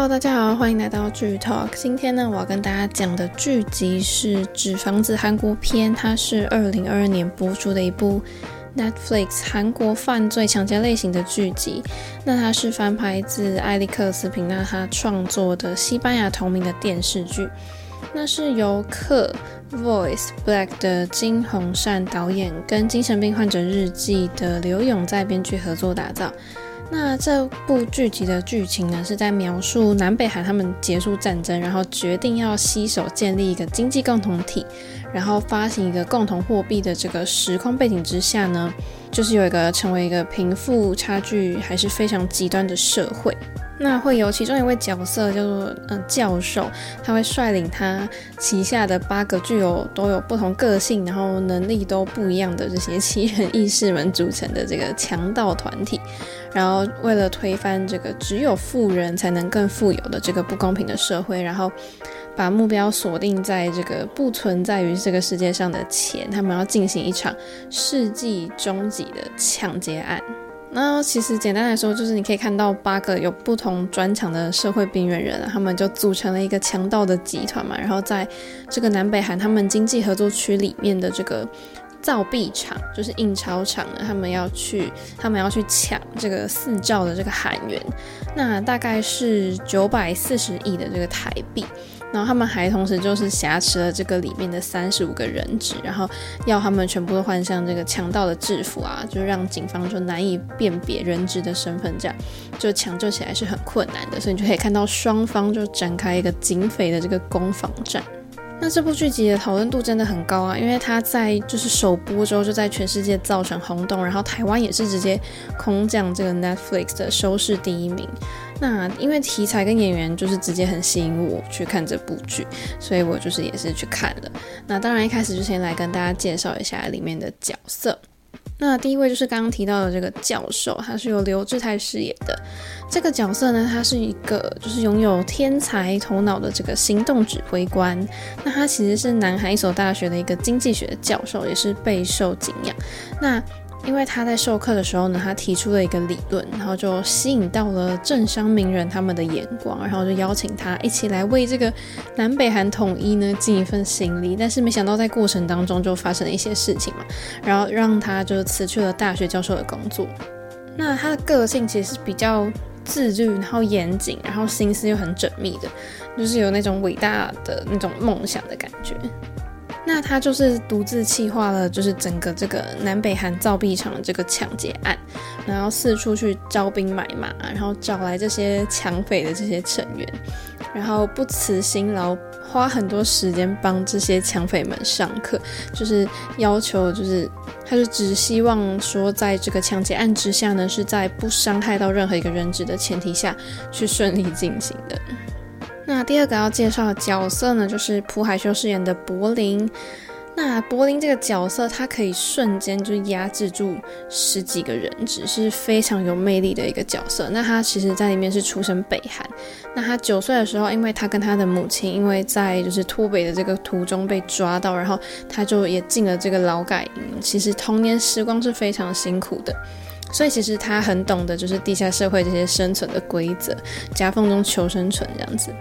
Hello，大家好，欢迎来到剧 Talk。今天呢，我要跟大家讲的剧集是《纸房子》韩国篇，它是二零二二年播出的一部 Netflix 韩国犯罪抢劫类型的剧集。那它是翻拍自艾利克斯平纳他创作的西班牙同名的电视剧。那是由克 Voice Black 的金洪善导演跟《精神病患者日记》的刘勇在编剧合作打造。那这部剧集的剧情呢，是在描述南北韩他们结束战争，然后决定要携手建立一个经济共同体，然后发行一个共同货币的这个时空背景之下呢，就是有一个成为一个贫富差距还是非常极端的社会。那会有其中一位角色叫做嗯、教授，他会率领他旗下的八个具有都有不同个性，然后能力都不一样的这些奇人异士们组成的这个强盗团体，然后为了推翻这个只有富人才能更富有的这个不公平的社会，然后把目标锁定在这个不存在于这个世界上的钱，他们要进行一场世纪终极的抢劫案。那其实简单来说，就是你可以看到八个有不同专长的社会边缘人，他们就组成了一个强盗的集团嘛。然后在这个南北韩他们经济合作区里面的这个造币厂，就是印钞厂呢，他们要去，他们要去抢这个四兆的这个韩元，那大概是九百四十亿的这个台币。然后他们还同时就是挟持了这个里面的三十五个人质，然后要他们全部都换上这个强盗的制服啊，就让警方就难以辨别人质的身份，这样就抢救起来是很困难的。所以你就可以看到双方就展开一个警匪的这个攻防战。那这部剧集的讨论度真的很高啊，因为它在就是首播之后就在全世界造成轰动，然后台湾也是直接空降这个 Netflix 的收视第一名。那因为题材跟演员就是直接很吸引我去看这部剧，所以我就是也是去看了。那当然一开始就先来跟大家介绍一下里面的角色。那第一位就是刚刚提到的这个教授，他是由刘智泰饰演的。这个角色呢，他是一个就是拥有天才头脑的这个行动指挥官。那他其实是南韩一所大学的一个经济学的教授，也是备受敬仰。那因为他在授课的时候呢，他提出了一个理论，然后就吸引到了政商名人他们的眼光，然后就邀请他一起来为这个南北韩统一呢尽一份心力。但是没想到在过程当中就发生了一些事情嘛，然后让他就辞去了大学教授的工作。那他的个性其实是比较自律，然后严谨，然后心思又很缜密的，就是有那种伟大的那种梦想的感觉。那他就是独自企划了，就是整个这个南北韩造币厂的这个抢劫案，然后四处去招兵买马，然后找来这些抢匪的这些成员，然后不辞辛劳，花很多时间帮这些抢匪们上课，就是要求，就是他就只希望说，在这个抢劫案之下呢，是在不伤害到任何一个人质的前提下去顺利进行的。那第二个要介绍的角色呢，就是朴海秀饰演的柏林。那柏林这个角色，他可以瞬间就压制住十几个人质，是非常有魅力的一个角色。那他其实在里面是出身北韩。那他九岁的时候，因为他跟他的母亲，因为在就是脱北的这个途中被抓到，然后他就也进了这个劳改营。其实童年时光是非常辛苦的。所以其实他很懂得就是地下社会这些生存的规则，夹缝中求生存这样子。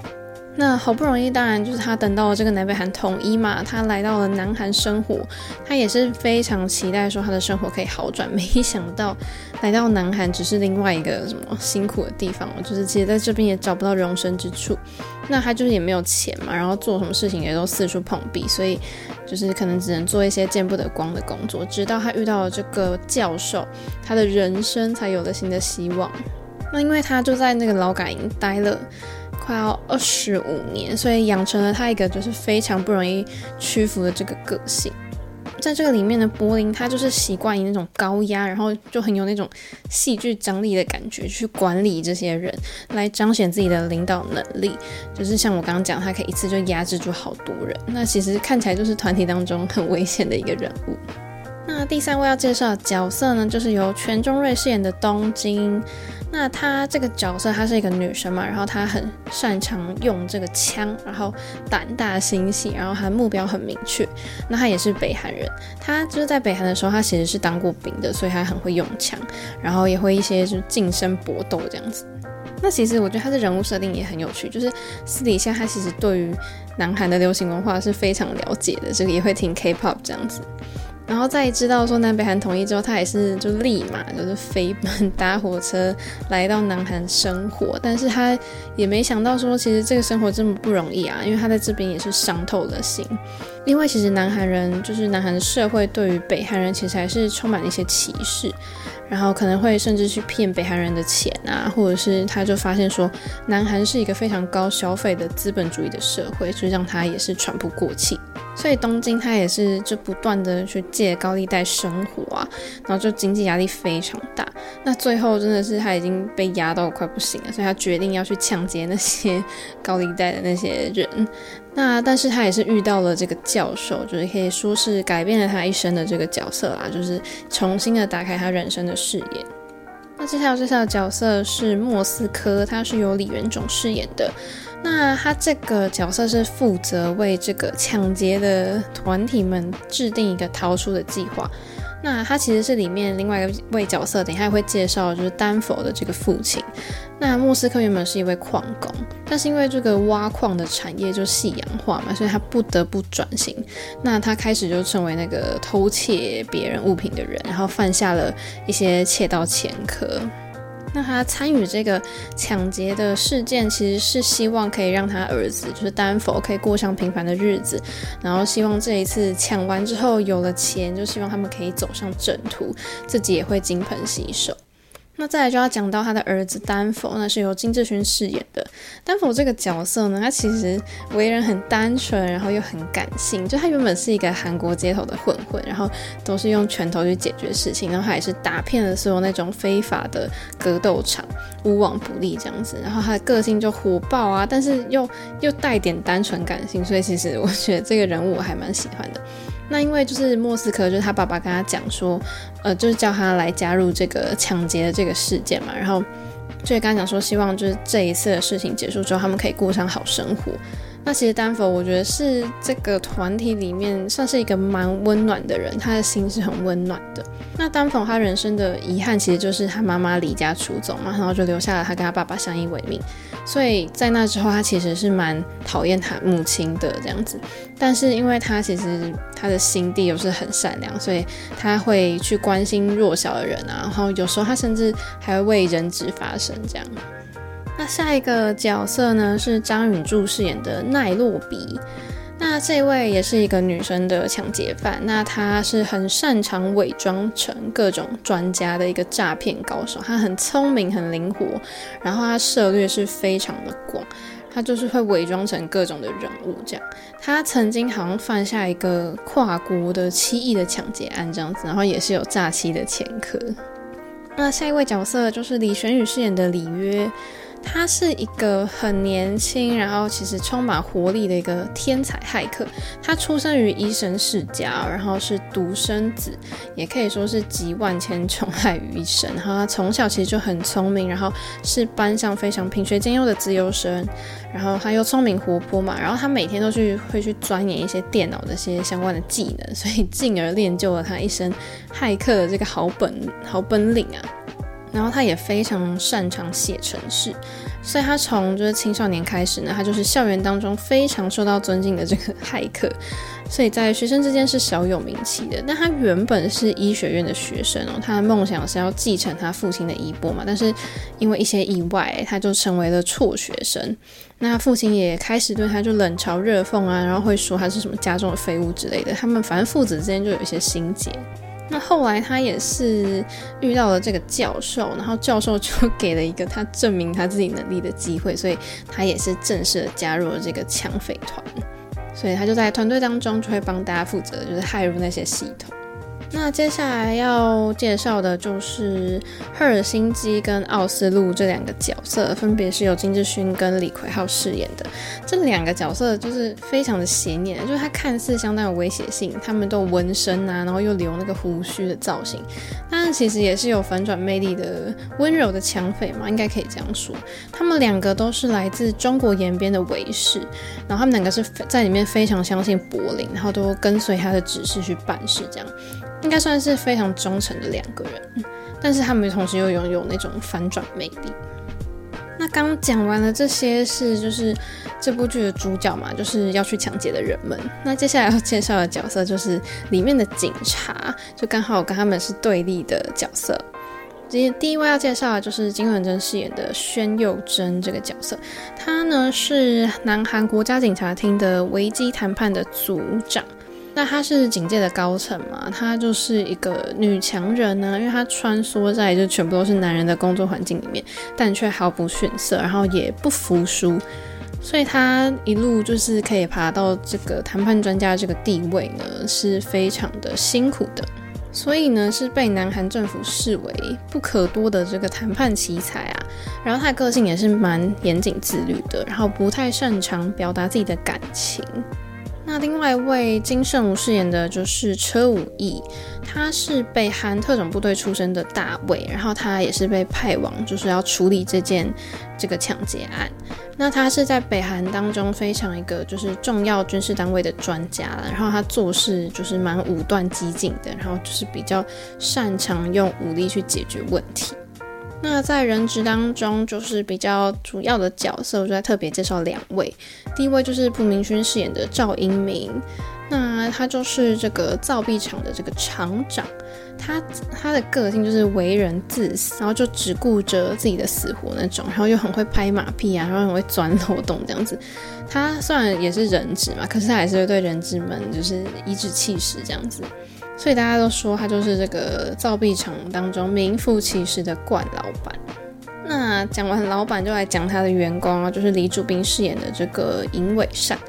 那好不容易，当然就是他等到了这个南北韩统一嘛，他来到了南韩生活，他也是非常期待说他的生活可以好转。没想到来到南韩只是另外一个什么辛苦的地方，就是其实在这边也找不到容身之处。那他就是也没有钱嘛，然后做什么事情也都四处碰壁，所以就是可能只能做一些见不得光的工作。直到他遇到了这个教授，他的人生才有了新的希望。那因为他就在那个劳改营待了。快要二十五年，所以养成了他一个就是非常不容易屈服的这个个性。在这个里面的柏林，他就是习惯于那种高压，然后就很有那种戏剧张力的感觉，去管理这些人，来彰显自己的领导能力。就是像我刚刚讲，他可以一次就压制住好多人。那其实看起来就是团体当中很危险的一个人物。那第三位要介绍的角色呢，就是由全中瑞饰演的东京。那她这个角色，她是一个女生嘛，然后她很擅长用这个枪，然后胆大心细，然后她目标很明确。那她也是北韩人，她就是在北韩的时候，她其实是当过兵的，所以她很会用枪，然后也会一些就是近身搏斗这样子。那其实我觉得他的人物设定也很有趣，就是私底下他其实对于南韩的流行文化是非常了解的，这个也会听 K-pop 这样子。然后在知道说南北韩统一之后，他也是就立马就是飞奔搭火车来到南韩生活，但是他也没想到说其实这个生活这么不容易啊，因为他在这边也是伤透了心。因为其实南韩人就是南韩社会对于北韩人其实还是充满了一些歧视。然后可能会甚至去骗北韩人的钱啊，或者是他就发现说，南韩是一个非常高消费的资本主义的社会，就让他也是喘不过气。所以东京他也是就不断的去借高利贷生活啊，然后就经济压力非常大。那最后真的是他已经被压到快不行了，所以他决定要去抢劫那些高利贷的那些人。那但是他也是遇到了这个教授，就是可以说是改变了他一生的这个角色啦，就是重新的打开他人生的视野。那接下来介绍的角色是莫斯科，他是由李元种饰演的。那他这个角色是负责为这个抢劫的团体们制定一个逃出的计划。那他其实是里面另外一位角色，等一下会介绍，就是丹佛的这个父亲。那莫斯科原本是一位矿工，但是因为这个挖矿的产业就夕阳化嘛，所以他不得不转型。那他开始就成为那个偷窃别人物品的人，然后犯下了一些窃盗前科。那他参与这个抢劫的事件，其实是希望可以让他儿子，就是丹佛，可以过上平凡的日子。然后希望这一次抢完之后有了钱，就希望他们可以走上正途，自己也会金盆洗手。那再来就要讲到他的儿子丹佛，那是由金智勋饰演的。丹佛这个角色呢，他其实为人很单纯，然后又很感性。就他原本是一个韩国街头的混混，然后都是用拳头去解决事情，然后他也是打遍了所有那种非法的格斗场，无往不利这样子。然后他的个性就火爆啊，但是又又带点单纯感性，所以其实我觉得这个人物我还蛮喜欢的。那因为就是莫斯科，就是他爸爸跟他讲说，呃，就是叫他来加入这个抢劫的这个事件嘛，然后就跟他讲说，希望就是这一次的事情结束之后，他们可以过上好生活。那其实丹佛，我觉得是这个团体里面算是一个蛮温暖的人，他的心是很温暖的。那丹佛他人生的遗憾，其实就是他妈妈离家出走嘛，然后就留下了他跟他爸爸相依为命。所以在那之后，他其实是蛮讨厌他母亲的这样子。但是因为他其实他的心地又是很善良，所以他会去关心弱小的人啊，然后有时候他甚至还会为人质发声这样。那下一个角色呢，是张允柱饰演的奈洛比。那这位也是一个女生的抢劫犯。那她是很擅长伪装成各种专家的一个诈骗高手。她很聪明，很灵活，然后她涉猎是非常的广。她就是会伪装成各种的人物这样。她曾经好像犯下一个跨国的七亿的抢劫案这样子，然后也是有诈欺的前科。那下一位角色就是李玄宇饰演的李约。他是一个很年轻，然后其实充满活力的一个天才骇客。他出生于医生世家，然后是独生子，也可以说是集万千宠爱于一身。然后他从小其实就很聪明，然后是班上非常品学兼优的资优生。然后他又聪明活泼嘛，然后他每天都去会去钻研一些电脑的一些相关的技能，所以进而练就了他一身骇客的这个好本好本领啊。然后他也非常擅长写程式，所以他从就是青少年开始呢，他就是校园当中非常受到尊敬的这个 骇客，所以在学生之间是小有名气的。但他原本是医学院的学生哦，他的梦想是要继承他父亲的衣钵嘛，但是因为一些意外，他就成为了辍学生。那父亲也开始对他就冷嘲热讽啊，然后会说他是什么家中的废物之类的。他们反正父子之间就有一些心结。那后来他也是遇到了这个教授，然后教授就给了一个他证明他自己能力的机会，所以他也是正式的加入了这个抢匪团，所以他就在团队当中就会帮大家负责，就是害入那些系统。那接下来要介绍的就是赫尔辛基跟奥斯陆这两个角色，分别是由金志勋跟李奎浩饰演的。这两个角色就是非常的显眼，就是他看似相当有威胁性，他们都纹身啊，然后又留那个胡须的造型，但其实也是有反转魅力的温柔的抢匪嘛，应该可以这样说。他们两个都是来自中国延边的维士，然后他们两个是在里面非常相信柏林，然后都跟随他的指示去办事，这样。应该算是非常忠诚的两个人，但是他们同时又拥有那种反转魅力。那刚讲完了这些是就是这部剧的主角嘛，就是要去抢劫的人们。那接下来要介绍的角色就是里面的警察，就刚好跟他们是对立的角色。第第一位要介绍的就是金伦珍饰演的宣佑珍这个角色，她呢是南韩国家警察厅的危机谈判的组长。那她是警界的高层嘛，她就是一个女强人呢，因为她穿梭在就全部都是男人的工作环境里面，但却毫不逊色，然后也不服输，所以她一路就是可以爬到这个谈判专家这个地位呢，是非常的辛苦的，所以呢是被南韩政府视为不可多的这个谈判奇才啊。然后她的个性也是蛮严谨自律的，然后不太擅长表达自己的感情。那另外一位金圣武饰演的就是车武义，他是北韩特种部队出身的大卫，然后他也是被派往就是要处理这件这个抢劫案。那他是在北韩当中非常一个就是重要军事单位的专家了，然后他做事就是蛮武断激进的，然后就是比较擅长用武力去解决问题。那在人质当中，就是比较主要的角色，我就在特别介绍两位。第一位就是朴明勋饰演的赵英明，那他就是这个造币厂的这个厂长，他他的个性就是为人自私，然后就只顾着自己的死活那种，然后又很会拍马屁啊，然后很会钻漏洞这样子。他虽然也是人质嘛，可是他还是会对人质们就是颐指气使这样子。所以大家都说他就是这个造币厂当中名副其实的冠老板。那讲完老板，就来讲他的员工啊，就是李主彬饰演的这个尹伟善，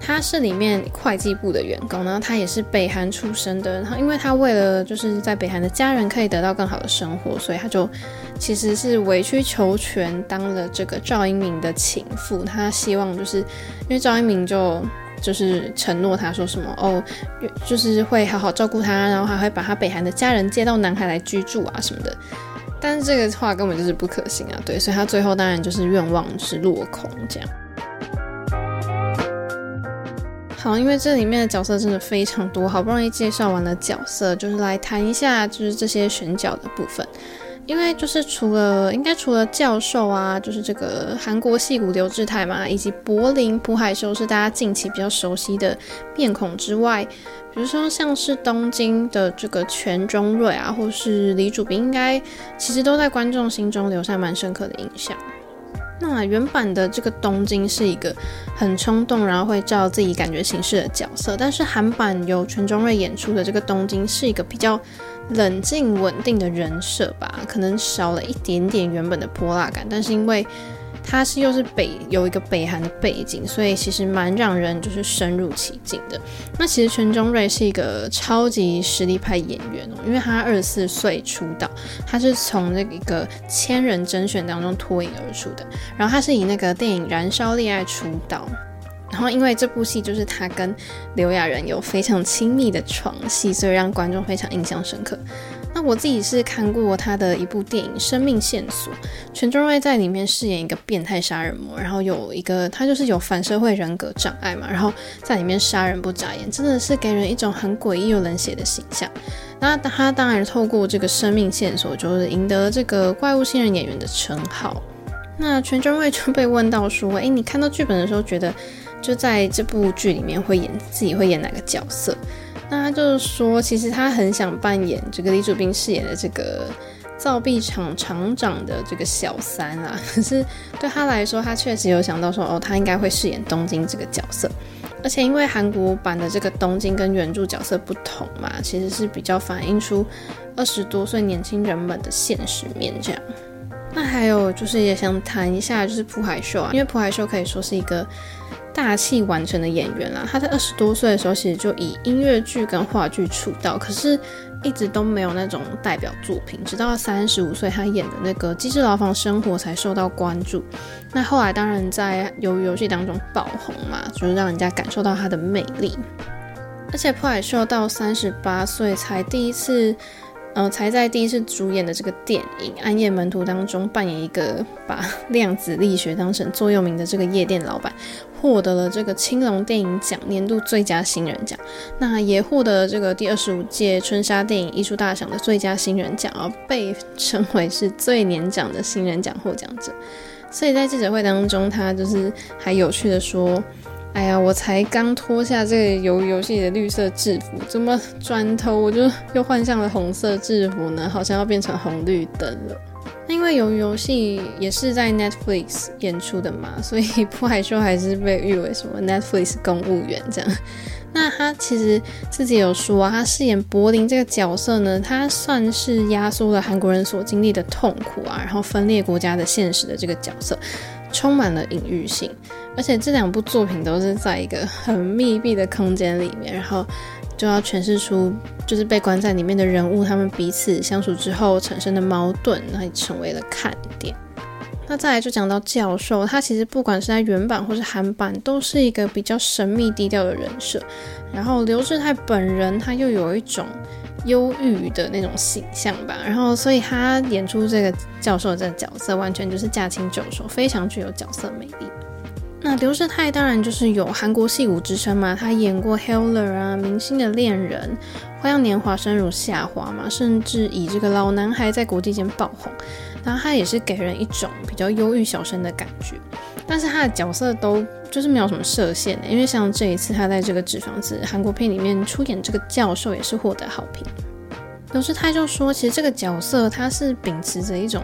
他是里面会计部的员工，然后他也是北韩出生的。然后因为他为了就是在北韩的家人可以得到更好的生活，所以他就其实是委曲求全当了这个赵英明的情妇。他希望就是因为赵英明就。就是承诺他说什么哦，就是会好好照顾他，然后还会把他北韩的家人接到南海来居住啊什么的。但是这个话根本就是不可行啊，对，所以他最后当然就是愿望是落空这样。好，因为这里面的角色真的非常多，好不容易介绍完了角色，就是来谈一下就是这些选角的部分。因为就是除了应该除了教授啊，就是这个韩国戏骨刘智泰嘛，以及柏林朴海秀是大家近期比较熟悉的面孔之外，比如说像是东京的这个全钟瑞啊，或是李主彬，应该其实都在观众心中留下蛮深刻的印象。那原版的这个东京是一个很冲动，然后会照自己感觉行事的角色，但是韩版由全钟瑞演出的这个东京是一个比较。冷静稳定的人设吧，可能少了一点点原本的泼辣感，但是因为他是又是北有一个北韩的背景，所以其实蛮让人就是深入其境的。那其实全钟瑞是一个超级实力派演员哦，因为他二十四岁出道，他是从那个千人甄选当中脱颖而出的，然后他是以那个电影《燃烧恋爱》出道。然后，因为这部戏就是他跟刘亚仁有非常亲密的床戏，所以让观众非常印象深刻。那我自己是看过他的一部电影《生命线索》，全钟瑞在里面饰演一个变态杀人魔，然后有一个他就是有反社会人格障碍嘛，然后在里面杀人不眨眼，真的是给人一种很诡异又冷血的形象。那他当然透过这个生命线索，就是赢得这个怪物新人演员的称号。那全钟瑞就被问到说：“诶，你看到剧本的时候觉得？”就在这部剧里面会演自己会演哪个角色？那他就是说，其实他很想扮演这个李主彬饰演的这个造币厂厂长的这个小三啊。可是对他来说，他确实有想到说，哦，他应该会饰演东京这个角色。而且因为韩国版的这个东京跟原著角色不同嘛，其实是比较反映出二十多岁年轻人们的现实面这样。那还有就是也想谈一下，就是朴海秀啊，因为朴海秀可以说是一个。大器晚成的演员啦，他在二十多岁的时候，其实就以音乐剧跟话剧出道，可是一直都没有那种代表作品，直到三十五岁，他演的那个《机智牢房生活》才受到关注。那后来当然在鱿鱼游戏当中爆红嘛，就是让人家感受到他的魅力。而且朴海秀到三十八岁才第一次。呃，才在第一次主演的这个电影《暗夜门徒》当中扮演一个把量子力学当成座右铭的这个夜店老板，获得了这个青龙电影奖年度最佳新人奖，那也获得了这个第二十五届春沙电影艺术大奖的最佳新人奖，而被称为是最年长的新人奖获奖者。所以在记者会当中，他就是还有趣的说：“哎呀，我才刚脱下这个鱿鱼游戏的绿色制服，怎么转头我就又换上了红色制服呢？好像要变成红绿灯了。”那因为鱿鱼游戏也是在 Netflix 演出的嘛，所以不海秀还是被誉为什么 Netflix 公务员这样。那他其实自己有说啊，他饰演柏林这个角色呢，他算是压缩了韩国人所经历的痛苦啊，然后分裂国家的现实的这个角色，充满了隐喻性。而且这两部作品都是在一个很密闭的空间里面，然后。就要诠释出，就是被关在里面的人物，他们彼此相处之后产生的矛盾，那也成为了看点。那再来就讲到教授，他其实不管是在原版或是韩版，都是一个比较神秘低调的人设。然后刘智泰本人，他又有一种忧郁的那种形象吧。然后所以他演出这个教授这个角色，完全就是驾轻就熟，非常具有角色魅力。那刘世泰当然就是有韩国戏骨之称嘛，他演过《Heller》啊，《明星的恋人》、《花样年华》、《生如夏花》嘛，甚至以这个老男孩在国际间爆红。然后他也是给人一种比较忧郁小生的感觉，但是他的角色都就是没有什么设限的，因为像这一次他在这个《纸房子》韩国片里面出演这个教授，也是获得好评。刘智泰就说，其实这个角色他是秉持着一种。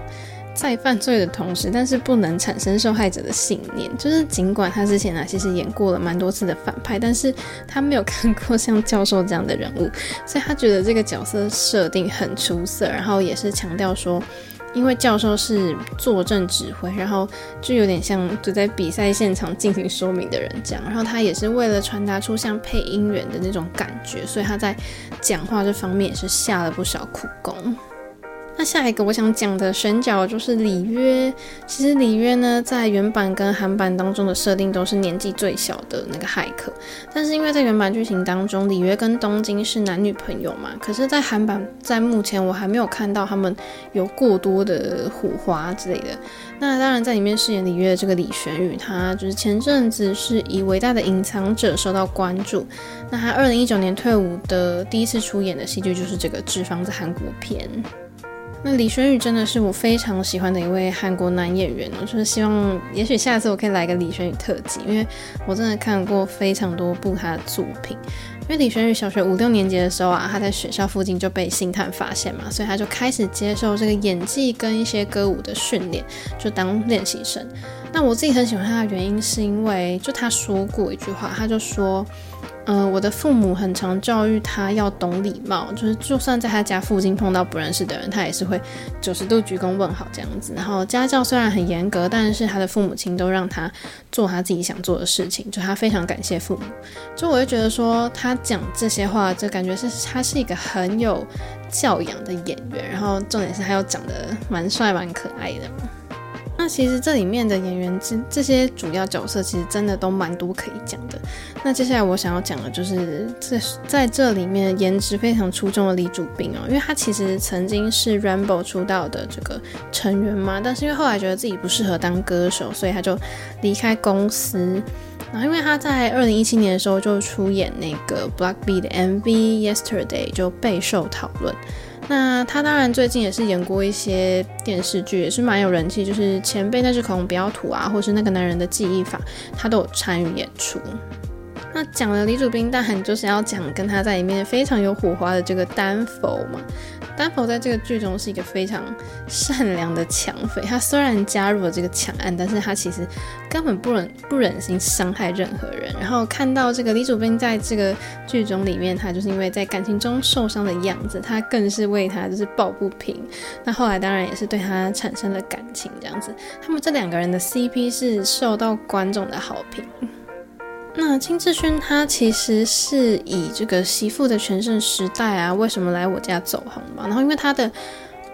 在犯罪的同时，但是不能产生受害者的信念。就是尽管他之前呢，其实演过了蛮多次的反派，但是他没有看过像教授这样的人物，所以他觉得这个角色设定很出色。然后也是强调说，因为教授是坐镇指挥，然后就有点像就在比赛现场进行说明的人这样。然后他也是为了传达出像配音员的那种感觉，所以他在讲话这方面也是下了不少苦功。那下一个我想讲的选角就是李约。其实李约呢，在原版跟韩版当中的设定都是年纪最小的那个骇客，但是因为在原版剧情当中，李约跟东京是男女朋友嘛，可是，在韩版在目前我还没有看到他们有过多的火花之类的。那当然，在里面饰演李约的这个李玄宇，他就是前阵子是以《伟大的隐藏者》受到关注。那他二零一九年退伍的第一次出演的戏剧就是这个《脂肪子》韩国片。那李玄宇真的是我非常喜欢的一位韩国男演员我，就是希望也许下次我可以来个李玄宇特辑，因为我真的看过非常多部他的作品。因为李玄宇小学五六年级的时候啊，他在学校附近就被星探发现嘛，所以他就开始接受这个演技跟一些歌舞的训练，就当练习生。那我自己很喜欢他的原因是因为，就他说过一句话，他就说。嗯、我的父母很常教育他要懂礼貌，就是就算在他家附近碰到不认识的人，他也是会九十度鞠躬问好这样子。然后家教虽然很严格，但是他的父母亲都让他做他自己想做的事情，就他非常感谢父母。就我会觉得说他讲这些话，就感觉是他是一个很有教养的演员，然后重点是他又长得蛮帅蛮可爱的。那其实这里面的演员，这这些主要角色，其实真的都蛮多可以讲的。那接下来我想要讲的就是这在这里面颜值非常出众的李主彬哦，因为他其实曾经是 Rainbow 出道的这个成员嘛，但是因为后来觉得自己不适合当歌手，所以他就离开公司。然后因为他在二零一七年的时候就出演那个 BLACKPINK 的 MV Yesterday，就备受讨论。那他当然最近也是演过一些电视剧，也是蛮有人气，就是前辈那支口红不要涂啊，或是那个男人的记忆法，他都有参与演出。那讲了李主宾，但很就是要讲跟他在里面非常有火花的这个丹佛嘛。丹佛在这个剧中是一个非常善良的抢匪，他虽然加入了这个抢案，但是他其实根本不忍不忍心伤害任何人。然后看到这个李主编在这个剧中里面，他就是因为在感情中受伤的样子，他更是为他就是抱不平。那后来当然也是对他产生了感情，这样子，他们这两个人的 CP 是受到观众的好评。那金志勋他其实是以这个媳妇的全盛时代啊，为什么来我家走红嘛？然后因为他的。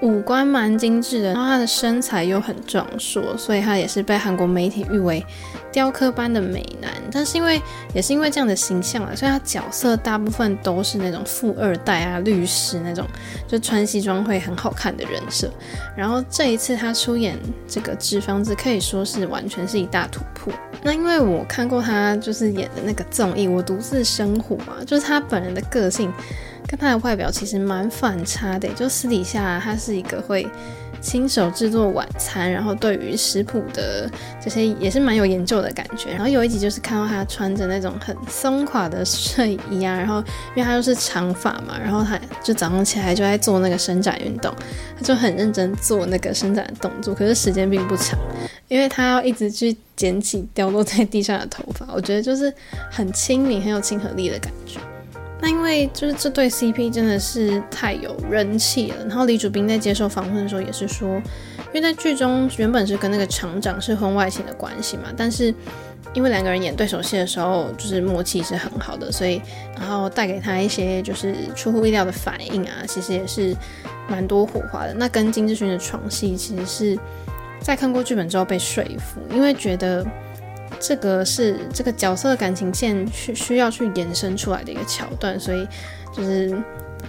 五官蛮精致的，然后她的身材又很壮硕，所以她也是被韩国媒体誉为雕刻般的美男。但是因为也是因为这样的形象啊，所以她角色大部分都是那种富二代啊、律师那种，就穿西装会很好看的人设。然后这一次她出演这个《脂肪子》，可以说是完全是一大突破。那因为我看过她就是演的那个综艺《我独自生活》嘛，就是她本人的个性。跟他的外表其实蛮反差的，就私底下他是一个会亲手制作晚餐，然后对于食谱的这些也是蛮有研究的感觉。然后有一集就是看到他穿着那种很松垮的睡衣啊，然后因为他又是长发嘛，然后他就早上起来就在做那个伸展运动，他就很认真做那个伸展的动作，可是时间并不长，因为他要一直去捡起掉落在地上的头发，我觉得就是很亲民、很有亲和力的感觉。那因为就是这对 CP 真的是太有人气了，然后李主斌在接受访问的时候也是说，因为在剧中原本是跟那个厂长是婚外情的关系嘛，但是因为两个人演对手戏的时候就是默契是很好的，所以然后带给他一些就是出乎意料的反应啊，其实也是蛮多火花的。那跟金志勋的床戏其实是在看过剧本之后被说服，因为觉得。这个是这个角色的感情线需需要去延伸出来的一个桥段，所以就是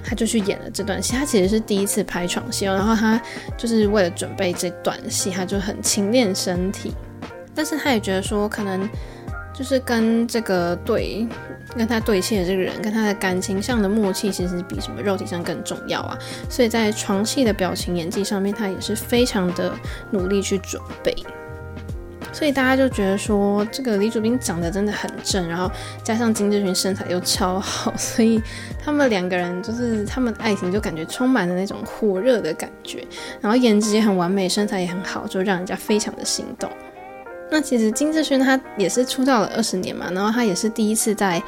他就去演了这段戏。他其实是第一次拍床戏，然后他就是为了准备这段戏，他就很勤练身体。但是他也觉得说，可能就是跟这个对跟他对戏的这个人，跟他的感情上的默契，其实比什么肉体上更重要啊。所以在床戏的表情演技上面，他也是非常的努力去准备。所以大家就觉得说，这个李主斌长得真的很正，然后加上金志勋身材又超好，所以他们两个人就是他们的爱情就感觉充满了那种火热的感觉，然后颜值也很完美，身材也很好，就让人家非常的心动。那其实金志勋他也是出道了二十年嘛，然后他也是第一次在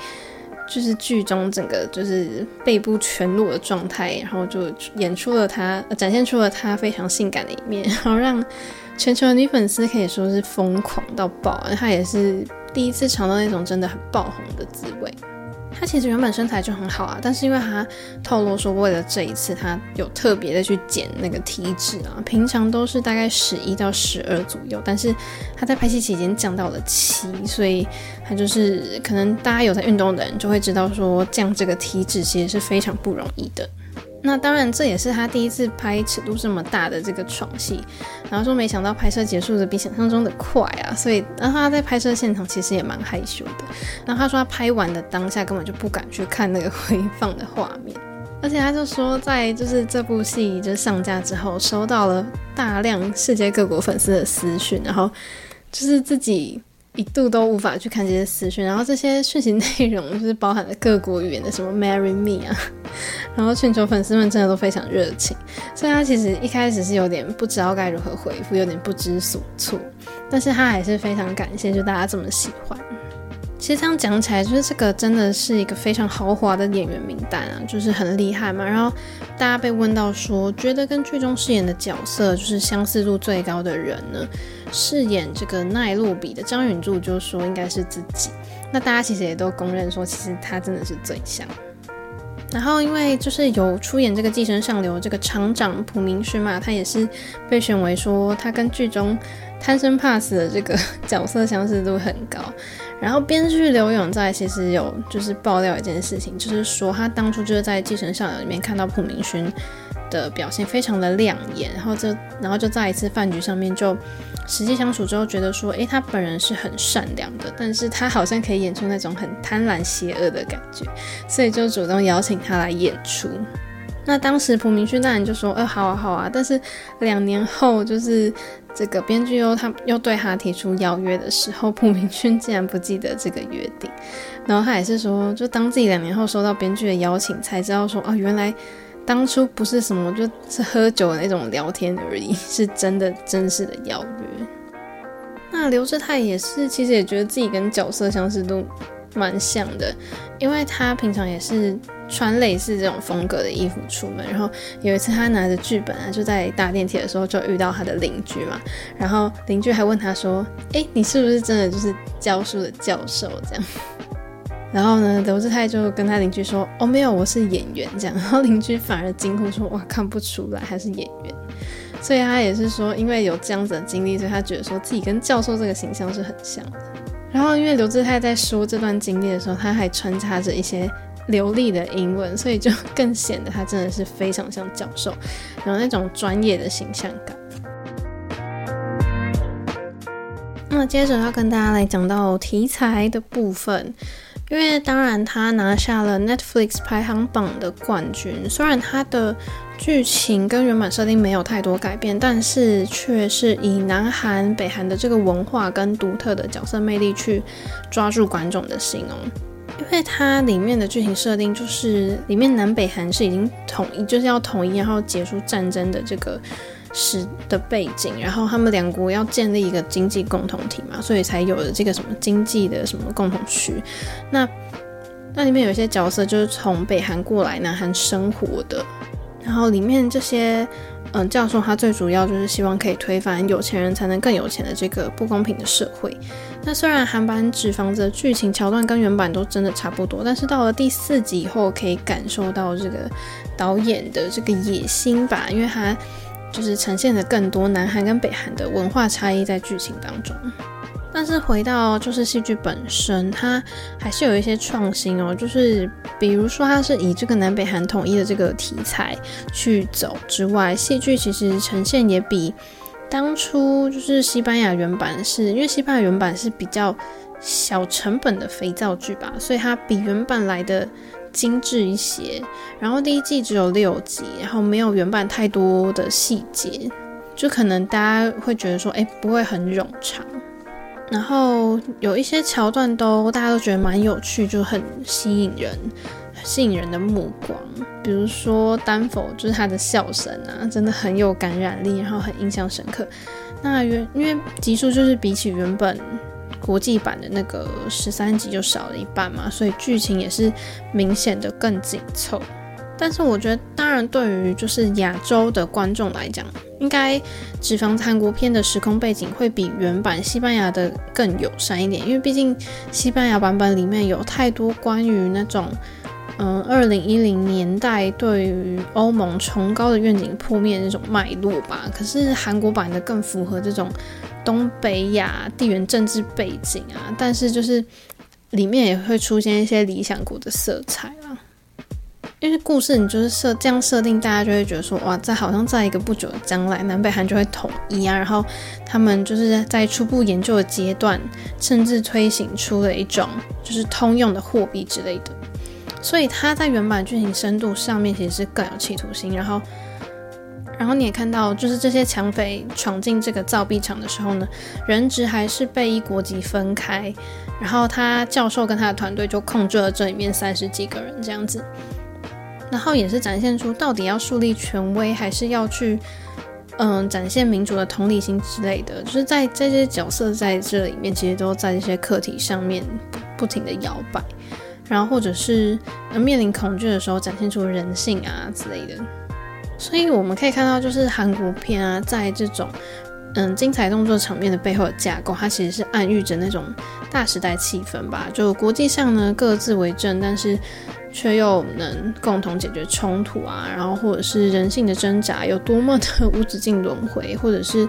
就是剧中整个就是背部全裸的状态，然后就演出了他，展现出了他非常性感的一面，然后让。全球的女粉丝可以说是疯狂到爆，她也是第一次尝到那种真的很爆红的滋味。他其实原本身材就很好啊，但是因为他透露说，为了这一次，他有特别的去减那个体脂啊，平常都是大概十一到十二左右，但是他在拍戏期间降到了七，所以他就是可能大家有在运动的人就会知道说，降这个体脂其实是非常不容易的。那当然，这也是他第一次拍尺度这么大的这个床戏，然后说没想到拍摄结束的比想象中的快啊，所以然后他在拍摄现场其实也蛮害羞的。然后他说他拍完的当下根本就不敢去看那个回放的画面，而且他就说在就是这部戏就上架之后，收到了大量世界各国粉丝的私讯，然后就是自己。一度都无法去看这些私讯，然后这些讯息内容就是包含了各国语言的什么 “marry me” 啊，然后全球粉丝们真的都非常热情，所以他其实一开始是有点不知道该如何回复，有点不知所措，但是他还是非常感谢，就大家这么喜欢。其实这样讲起来，就是这个真的是一个非常豪华的演员名单啊，就是很厉害嘛。然后大家被问到说，觉得跟剧中饰演的角色就是相似度最高的人呢？饰演这个奈洛比的张允柱就说应该是自己。那大家其实也都公认说，其实他真的是最像。然后因为就是有出演这个《寄生上流》这个厂长朴明勋嘛，他也是被选为说他跟剧中贪生怕死的这个 角色相似度很高。然后编剧刘永在其实有就是爆料一件事情，就是说他当初就是在《继承上流》里面看到朴明勋的表现非常的亮眼，然后就然后就在一次饭局上面就实际相处之后觉得说，诶，他本人是很善良的，但是他好像可以演出那种很贪婪邪恶的感觉，所以就主动邀请他来演出。那当时朴明勋当然就说，呃，好啊好啊，但是两年后就是。这个编剧又他又对他提出邀约的时候，朴明勋竟然不记得这个约定，然后他也是说，就当自己两年后收到编剧的邀请，才知道说，啊，原来当初不是什么就是喝酒的那种聊天而已，是真的真实的邀约。那刘志泰也是，其实也觉得自己跟角色相似度蛮像的，因为他平常也是。穿类似这种风格的衣服出门，然后有一次他拿着剧本啊，就在搭电梯的时候就遇到他的邻居嘛，然后邻居还问他说：“诶，你是不是真的就是教书的教授？”这样，然后呢，刘智泰就跟他邻居说：“哦，没有，我是演员。”这样，然后邻居反而惊呼说：“哇，看不出来还是演员。”所以他也是说，因为有这样子的经历，所以他觉得说自己跟教授这个形象是很像的。然后因为刘志泰在说这段经历的时候，他还穿插着一些。流利的英文，所以就更显得他真的是非常像教授，有那种专业的形象感。那接着要跟大家来讲到题材的部分，因为当然他拿下了 Netflix 排行榜的冠军，虽然他的剧情跟原版设定没有太多改变，但是却是以南韩、北韩的这个文化跟独特的角色魅力去抓住观众的心哦。因为它里面的剧情设定就是里面南北韩是已经统一，就是要统一，然后结束战争的这个时的背景，然后他们两国要建立一个经济共同体嘛，所以才有了这个什么经济的什么共同区。那那里面有一些角色就是从北韩过来南韩生活的，然后里面这些。嗯，教授他最主要就是希望可以推翻有钱人才能更有钱的这个不公平的社会。那虽然韩版纸房子的剧情桥段跟原版都真的差不多，但是到了第四集以后，可以感受到这个导演的这个野心吧，因为他就是呈现了更多南韩跟北韩的文化差异在剧情当中。但是回到就是戏剧本身，它还是有一些创新哦，就是比如说它是以这个南北韩统一的这个题材去走之外，戏剧其实呈现也比当初就是西班牙原版是，因为西班牙原版是比较小成本的肥皂剧吧，所以它比原版来的精致一些。然后第一季只有六集，然后没有原版太多的细节，就可能大家会觉得说，哎，不会很冗长。然后有一些桥段都大家都觉得蛮有趣，就很吸引人，吸引人的目光。比如说丹佛，就是他的笑声啊，真的很有感染力，然后很印象深刻。那原因为集数就是比起原本国际版的那个十三集就少了一半嘛，所以剧情也是明显的更紧凑。但是我觉得，当然对于就是亚洲的观众来讲，应该纸房子韩国片的时空背景会比原版西班牙的更友善一点，因为毕竟西班牙版本里面有太多关于那种，嗯，二零一零年代对于欧盟崇高的愿景破灭那种脉络吧。可是韩国版的更符合这种东北亚地缘政治背景啊，但是就是里面也会出现一些理想国的色彩。因为故事你就是设这样设定，大家就会觉得说，哇，在好像在一个不久的将来，南北韩就会统一啊，然后他们就是在初步研究的阶段，甚至推行出了一种就是通用的货币之类的。所以他在原版剧情深度上面其实是更有企图心。然后，然后你也看到，就是这些抢匪闯进这个造币厂的时候呢，人质还是被一国籍分开，然后他教授跟他的团队就控制了这里面三十几个人这样子。然后也是展现出到底要树立权威，还是要去嗯展现民主的同理心之类的，就是在这些角色在这里面，其实都在这些课题上面不停的摇摆，然后或者是面临恐惧的时候展现出人性啊之类的。所以我们可以看到，就是韩国片啊，在这种嗯精彩动作场面的背后的架构，它其实是暗喻着那种大时代气氛吧。就国际上呢各自为政，但是。却又能共同解决冲突啊，然后或者是人性的挣扎有多么的无止境轮回，或者是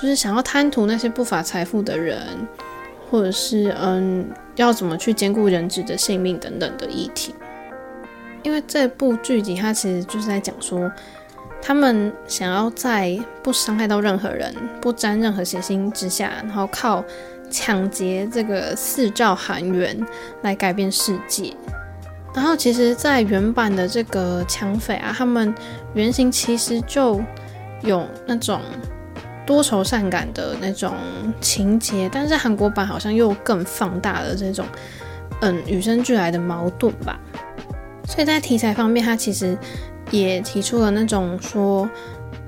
就是想要贪图那些不法财富的人，或者是嗯要怎么去兼顾人质的性命等等的议题。因为这部剧集它其实就是在讲说，他们想要在不伤害到任何人、不沾任何血腥之下，然后靠抢劫这个四兆韩元来改变世界。然后，其实，在原版的这个抢匪啊，他们原型其实就有那种多愁善感的那种情节，但是韩国版好像又更放大了这种嗯与生俱来的矛盾吧。所以在题材方面，他其实也提出了那种说，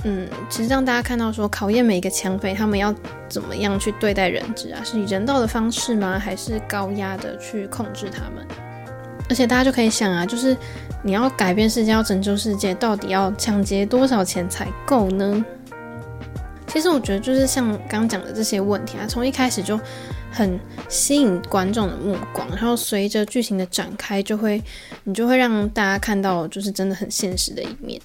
嗯，其实让大家看到说，考验每一个抢匪他们要怎么样去对待人质啊，是以人道的方式吗？还是高压的去控制他们？而且大家就可以想啊，就是你要改变世界，要拯救世界，到底要抢劫多少钱才够呢？其实我觉得就是像刚讲的这些问题啊，从一开始就很吸引观众的目光，然后随着剧情的展开，就会你就会让大家看到就是真的很现实的一面。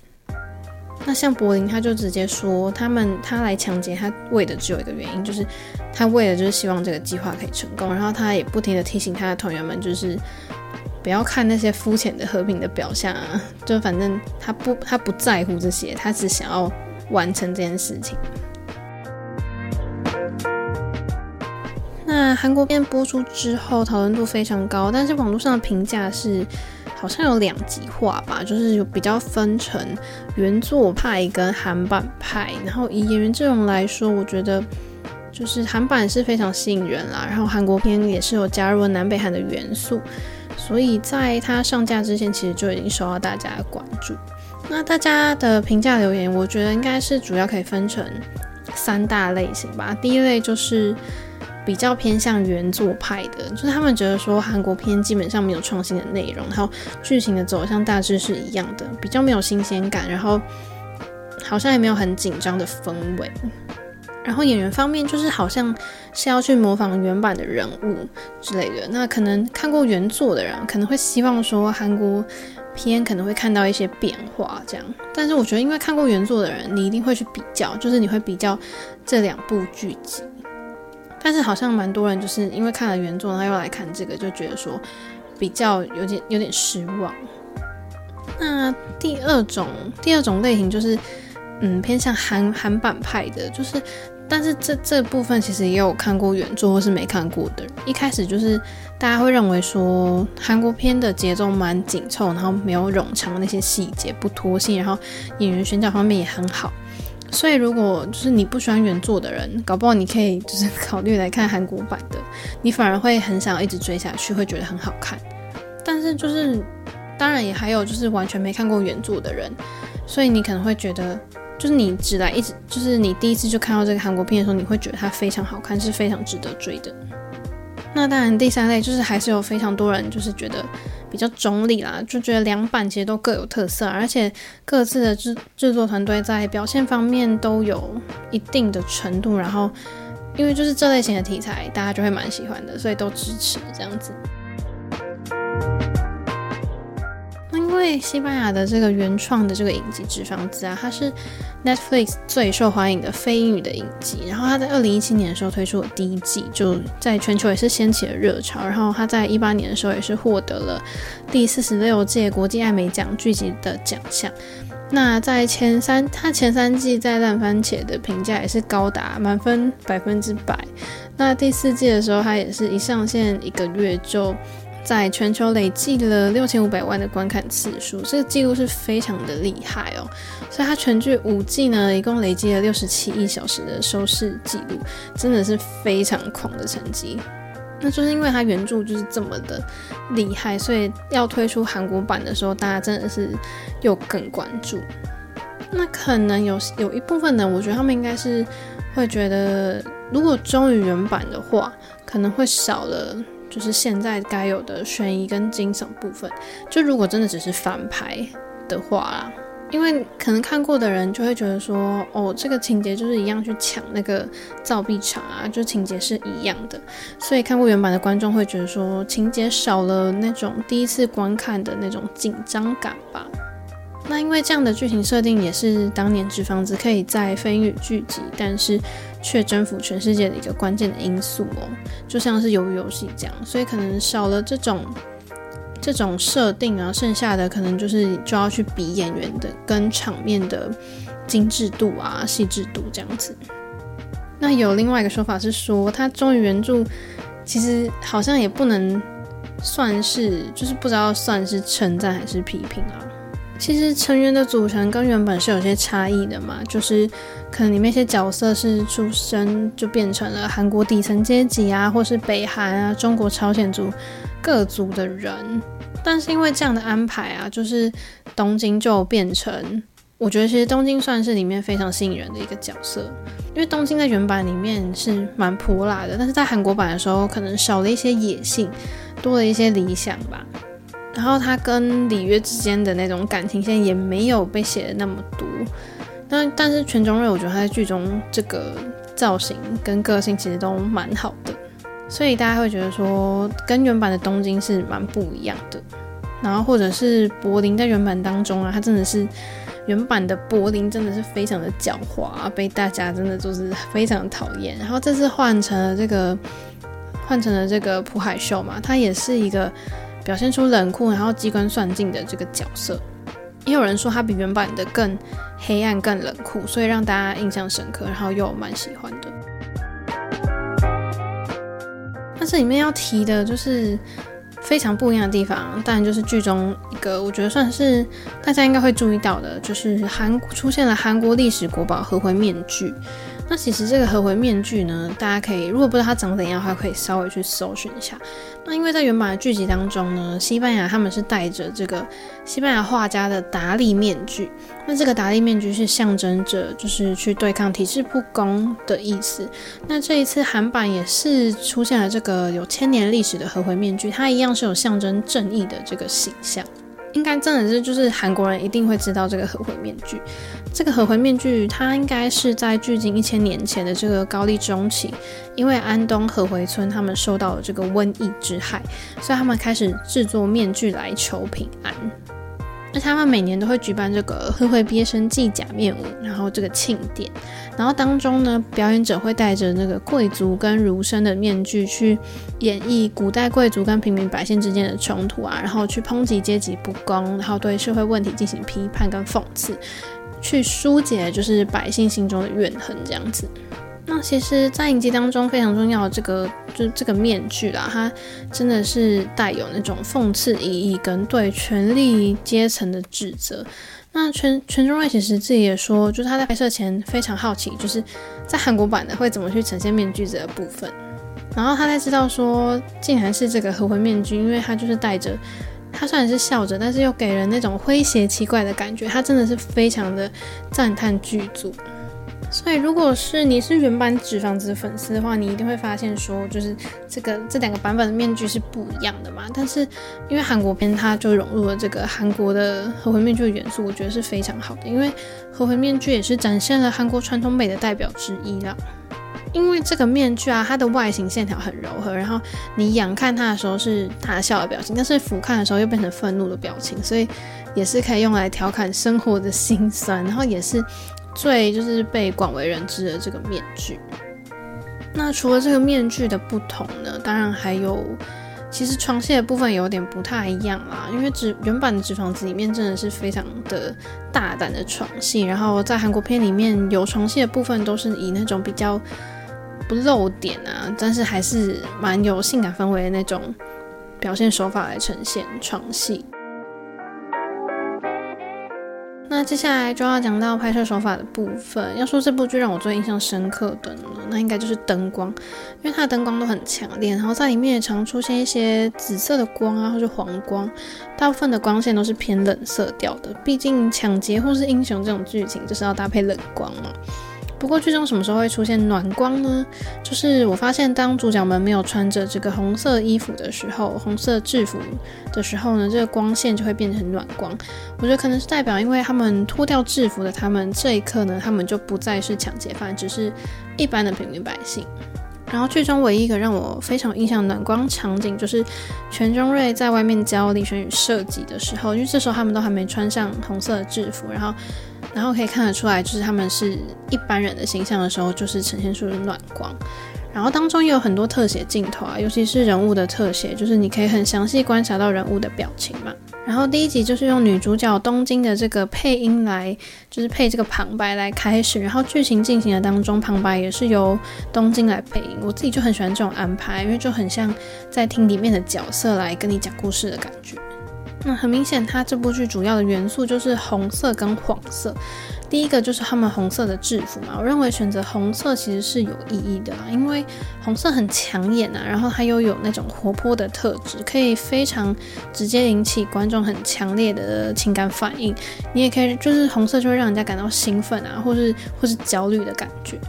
那像柏林，他就直接说，他们他来抢劫，他为的只有一个原因，就是他为了就是希望这个计划可以成功，然后他也不停的提醒他的团员们，就是。不要看那些肤浅的和平的表象啊，就反正他不他不在乎这些，他只想要完成这件事情。那那韩国片播出之后，讨论度非常高，但是网络上的评价是好像有两极化吧，就是有比较分成原作派跟韩版派。然后以演员阵容来说，我觉得就是韩版是非常吸引人啦，然后韩国片也是有加入了南北韩的元素，所以在它上架之前，其实就已经受到大家的关注。那大家的评价留言，我觉得应该是主要可以分成三大类型吧。第一类就是比较偏向原作派的，就是他们觉得说韩国片基本上没有创新的内容，然后剧情的走向大致是一样的，比较没有新鲜感，然后好像也没有很紧张的氛围。然后演员方面，就是好像是要去模仿原版的人物之类的。那可能看过原作的人，可能会希望说韩国。片可能会看到一些变化，这样，但是我觉得，因为看过原作的人，你一定会去比较，就是你会比较这两部剧集。但是好像蛮多人就是因为看了原作，然后又来看这个，就觉得说比较有点有点失望。那第二种第二种类型就是，嗯，偏向韩韩版派的，就是。但是这这部分其实也有看过原作或是没看过的，一开始就是大家会认为说韩国片的节奏蛮紧凑，然后没有冗长的那些细节不拖戏，然后演员选角方面也很好，所以如果就是你不喜欢原作的人，搞不好你可以就是考虑来看韩国版的，你反而会很想一直追下去，会觉得很好看。但是就是当然也还有就是完全没看过原作的人，所以你可能会觉得。就是你只来一直，就是你第一次就看到这个韩国片的时候，你会觉得它非常好看，是非常值得追的。那当然，第三类就是还是有非常多人就是觉得比较中立啦，就觉得两版其实都各有特色，而且各自的制制作团队在表现方面都有一定的程度。然后，因为就是这类型的题材，大家就会蛮喜欢的，所以都支持这样子。因为西班牙的这个原创的这个影集《纸房子》啊，它是 Netflix 最受欢迎的非英语的影集。然后它在二零一七年的时候推出了第一季，就在全球也是掀起了热潮。然后它在一八年的时候也是获得了第四十六届国际艾美奖剧集的奖项。那在前三，它前三季在烂番茄的评价也是高达满分百分之百。那第四季的时候，它也是一上线一个月就。在全球累计了六千五百万的观看次数，这个记录是非常的厉害哦。所以它全剧五季呢，一共累积了六十七亿小时的收视记录，真的是非常狂的成绩。那就是因为它原著就是这么的厉害，所以要推出韩国版的时候，大家真的是又更关注。那可能有有一部分呢，我觉得他们应该是会觉得，如果忠于原版的话，可能会少了。就是现在该有的悬疑跟惊悚部分，就如果真的只是翻拍的话，因为可能看过的人就会觉得说，哦，这个情节就是一样去抢那个造币厂啊，就情节是一样的，所以看过原版的观众会觉得说，情节少了那种第一次观看的那种紧张感吧。那因为这样的剧情设定也是当年《纸房子》可以在非英语剧集，但是却征服全世界的一个关键的因素哦，就像是鱿鱼游戏这样，所以可能少了这种这种设定啊，剩下的可能就是就要去比演员的跟场面的精致度啊、细致度这样子。那有另外一个说法是说，他忠于原著，其实好像也不能算是，就是不知道算是称赞还是批评啊。其实成员的组成跟原本是有些差异的嘛，就是可能里面一些角色是出生就变成了韩国底层阶级啊，或是北韩啊、中国朝鲜族各族的人。但是因为这样的安排啊，就是东京就变成，我觉得其实东京算是里面非常吸引人的一个角色，因为东京在原版里面是蛮泼辣的，但是在韩国版的时候可能少了一些野性，多了一些理想吧。然后他跟里约之间的那种感情线也没有被写的那么多，但但是全中瑞我觉得他在剧中这个造型跟个性其实都蛮好的，所以大家会觉得说跟原版的东京是蛮不一样的。然后或者是柏林在原版当中啊，他真的是原版的柏林真的是非常的狡猾，被大家真的就是非常讨厌。然后这次换成了这个换成了这个朴海秀嘛，他也是一个。表现出冷酷，然后机关算尽的这个角色，也有人说他比原版的更黑暗、更冷酷，所以让大家印象深刻，然后又蛮喜欢的。但是里面要提的就是非常不一样的地方，当然就是剧中一个我觉得算是大家应该会注意到的，就是韩出现了韩国历史国宝合回面具。那其实这个合回面具呢，大家可以如果不知道它长怎样的话，可以稍微去搜寻一下。那因为在原版的剧集当中呢，西班牙他们是戴着这个西班牙画家的达利面具。那这个达利面具是象征着就是去对抗体制不公的意思。那这一次韩版也是出现了这个有千年历史的合回面具，它一样是有象征正义的这个形象。应该真的是，就是韩国人一定会知道这个合回面具。这个合回面具，它应该是在距今一千年前的这个高丽中期，因为安东合回村他们受到了这个瘟疫之害，所以他们开始制作面具来求平安。而且他们每年都会举办这个合回鳖神祭假面舞，然后这个庆典，然后当中呢，表演者会戴着那个贵族跟儒生的面具去演绎古代贵族跟平民百姓之间的冲突啊，然后去抨击阶级不公，然后对社会问题进行批判跟讽刺，去疏解就是百姓心中的怨恨这样子。那其实，在影集当中非常重要的这个，就是这个面具啦，它真的是带有那种讽刺意义跟对权力阶层的指责。那全全中瑞其实自己也说，就是他在拍摄前非常好奇，就是在韩国版的会怎么去呈现面具这个部分。然后他才知道说，竟然是这个合魂面具，因为他就是戴着，他虽然是笑着，但是又给人那种诙谐奇怪的感觉。他真的是非常的赞叹剧组。所以，如果是你是原版纸房子的粉丝的话，你一定会发现说，就是这个这两个版本的面具是不一样的嘛。但是，因为韩国片它就融入了这个韩国的和回面具的元素，我觉得是非常好的。因为和回面具也是展现了韩国传统美的代表之一啦。因为这个面具啊，它的外形线条很柔和，然后你仰看它的时候是大笑的表情，但是俯瞰的时候又变成愤怒的表情，所以也是可以用来调侃生活的辛酸，然后也是。最就是被广为人知的这个面具。那除了这个面具的不同呢，当然还有，其实床戏的部分有点不太一样啦。因为纸原版的纸房子里面真的是非常的大胆的床戏，然后在韩国片里面有床戏的部分都是以那种比较不露点啊，但是还是蛮有性感氛围的那种表现手法来呈现床戏。那接下来就要讲到拍摄手法的部分。要说这部剧让我最印象深刻的呢，那应该就是灯光，因为它的灯光都很强烈，然后在里面也常出现一些紫色的光啊，或是黄光，大部分的光线都是偏冷色调的。毕竟抢劫或是英雄这种剧情就是要搭配冷光嘛。不过剧中什么时候会出现暖光呢？就是我发现当主角们没有穿着这个红色衣服的时候，红色制服的时候呢，这个光线就会变成暖光。我觉得可能是代表，因为他们脱掉制服的他们，这一刻呢，他们就不再是抢劫犯，只是一般的平民百姓。然后剧中唯一一个让我非常印象暖光场景，就是全中瑞在外面教李玄宇射击的时候，因为这时候他们都还没穿上红色制服，然后。然后可以看得出来，就是他们是一般人的形象的时候，就是呈现出暖光。然后当中也有很多特写镜头啊，尤其是人物的特写，就是你可以很详细观察到人物的表情嘛。然后第一集就是用女主角东京的这个配音来，就是配这个旁白来开始。然后剧情进行的当中，旁白也是由东京来配音。我自己就很喜欢这种安排，因为就很像在听里面的角色来跟你讲故事的感觉。那很明显，它这部剧主要的元素就是红色跟黄色。第一个就是他们红色的制服嘛，我认为选择红色其实是有意义的啦，因为红色很抢眼啊，然后它又有那种活泼的特质，可以非常直接引起观众很强烈的情感反应。你也可以就是红色就会让人家感到兴奋啊，或是或是焦虑的感觉。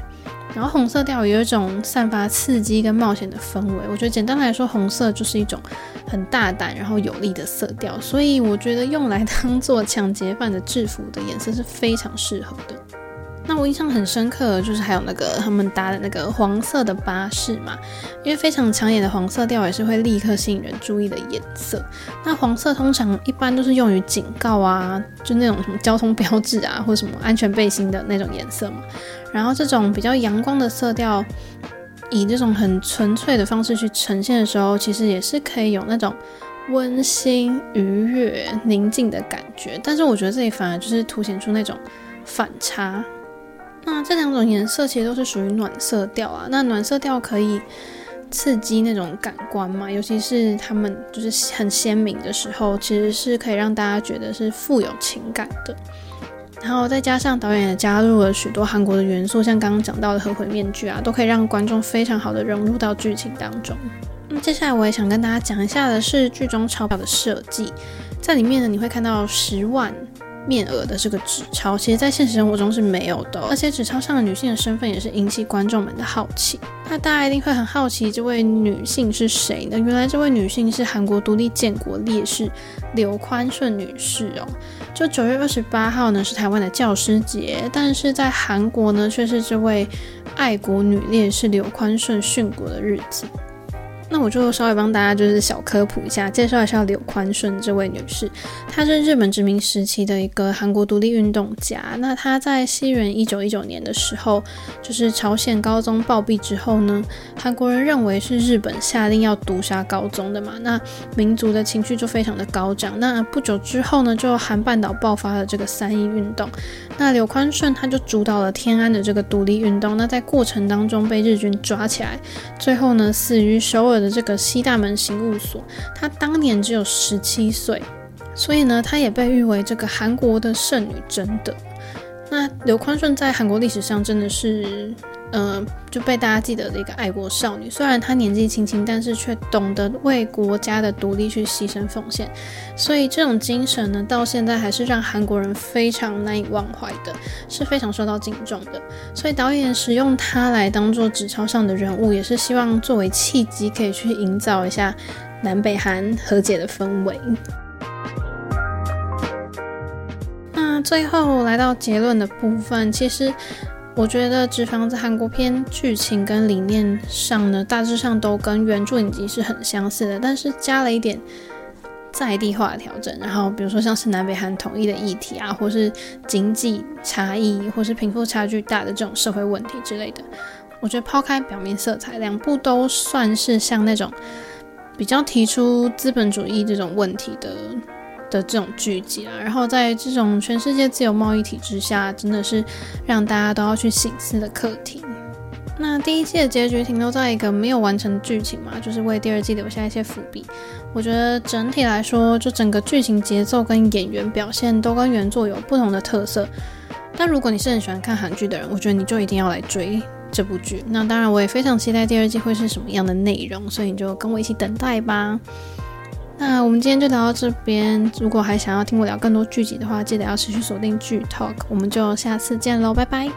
然后红色调有一种散发刺激跟冒险的氛围，我觉得简单来说，红色就是一种很大胆然后有力的色调，所以我觉得用来当做抢劫犯的制服的颜色是非常适合的。那我印象很深刻就是还有那个他们搭的那个黄色的巴士嘛，因为非常抢眼的黄色调也是会立刻吸引人注意的颜色。那黄色通常一般都是用于警告啊，就那种什么交通标志啊，或什么安全背心的那种颜色嘛。然后这种比较阳光的色调，以这种很纯粹的方式去呈现的时候，其实也是可以有那种温馨、愉悦、宁静的感觉。但是我觉得这里反而就是凸显出那种反差。那这两种颜色其实都是属于暖色调啊。那暖色调可以刺激那种感官嘛，尤其是他们就是很鲜明的时候，其实是可以让大家觉得是富有情感的。然后再加上导演也加入了许多韩国的元素，像刚刚讲到的合魂面具啊，都可以让观众非常好的融入到剧情当中。那么接下来我也想跟大家讲一下的是剧中钞票的设计，在里面呢，你会看到十万。面额的这个纸钞，其实在现实生活中是没有的，而且纸钞上的女性的身份也是引起观众们的好奇。那大家一定会很好奇，这位女性是谁呢？原来这位女性是韩国独立建国烈士刘宽顺女士哦。就九月二十八号呢，是台湾的教师节，但是在韩国呢，却是这位爱国女烈士刘宽顺殉国的日子。那我就稍微帮大家就是小科普一下，介绍一下柳宽顺这位女士。她是日本殖民时期的一个韩国独立运动家。那她在西元一九一九年的时候，就是朝鲜高宗暴毙之后呢，韩国人认为是日本下令要毒杀高宗的嘛，那民族的情绪就非常的高涨。那不久之后呢，就韩半岛爆发了这个三一运动。那刘宽顺他就主导了天安的这个独立运动。那在过程当中被日军抓起来，最后呢死于首尔的这个西大门刑务所，他当年只有十七岁，所以呢，他也被誉为这个韩国的圣女贞德。那刘宽顺在韩国历史上真的是。嗯、就被大家记得的一个爱国少女。虽然她年纪轻轻，但是却懂得为国家的独立去牺牲奉献。所以这种精神呢，到现在还是让韩国人非常难以忘怀的，是非常受到敬重的。所以导演使用她来当做纸钞上的人物，也是希望作为契机，可以去营造一下南北韩和解的氛围。那最后来到结论的部分，其实。我觉得《纸房子》韩国篇剧情跟理念上呢，大致上都跟原著影集是很相似的，但是加了一点在地化的调整。然后比如说像是南北韩统一的议题啊，或是经济差异，或是贫富差距大的这种社会问题之类的。我觉得抛开表面色彩，两部都算是像那种比较提出资本主义这种问题的。的这种剧集啊，然后在这种全世界自由贸易体制下，真的是让大家都要去醒思的课题。那第一季的结局停留在一个没有完成剧情嘛，就是为第二季留下一些伏笔。我觉得整体来说，就整个剧情节奏跟演员表现都跟原作有不同的特色。但如果你是很喜欢看韩剧的人，我觉得你就一定要来追这部剧。那当然，我也非常期待第二季会是什么样的内容，所以你就跟我一起等待吧。那我们今天就聊到这边。如果还想要听我聊更多剧集的话，记得要持续锁定剧 Talk。我们就下次见喽，拜拜。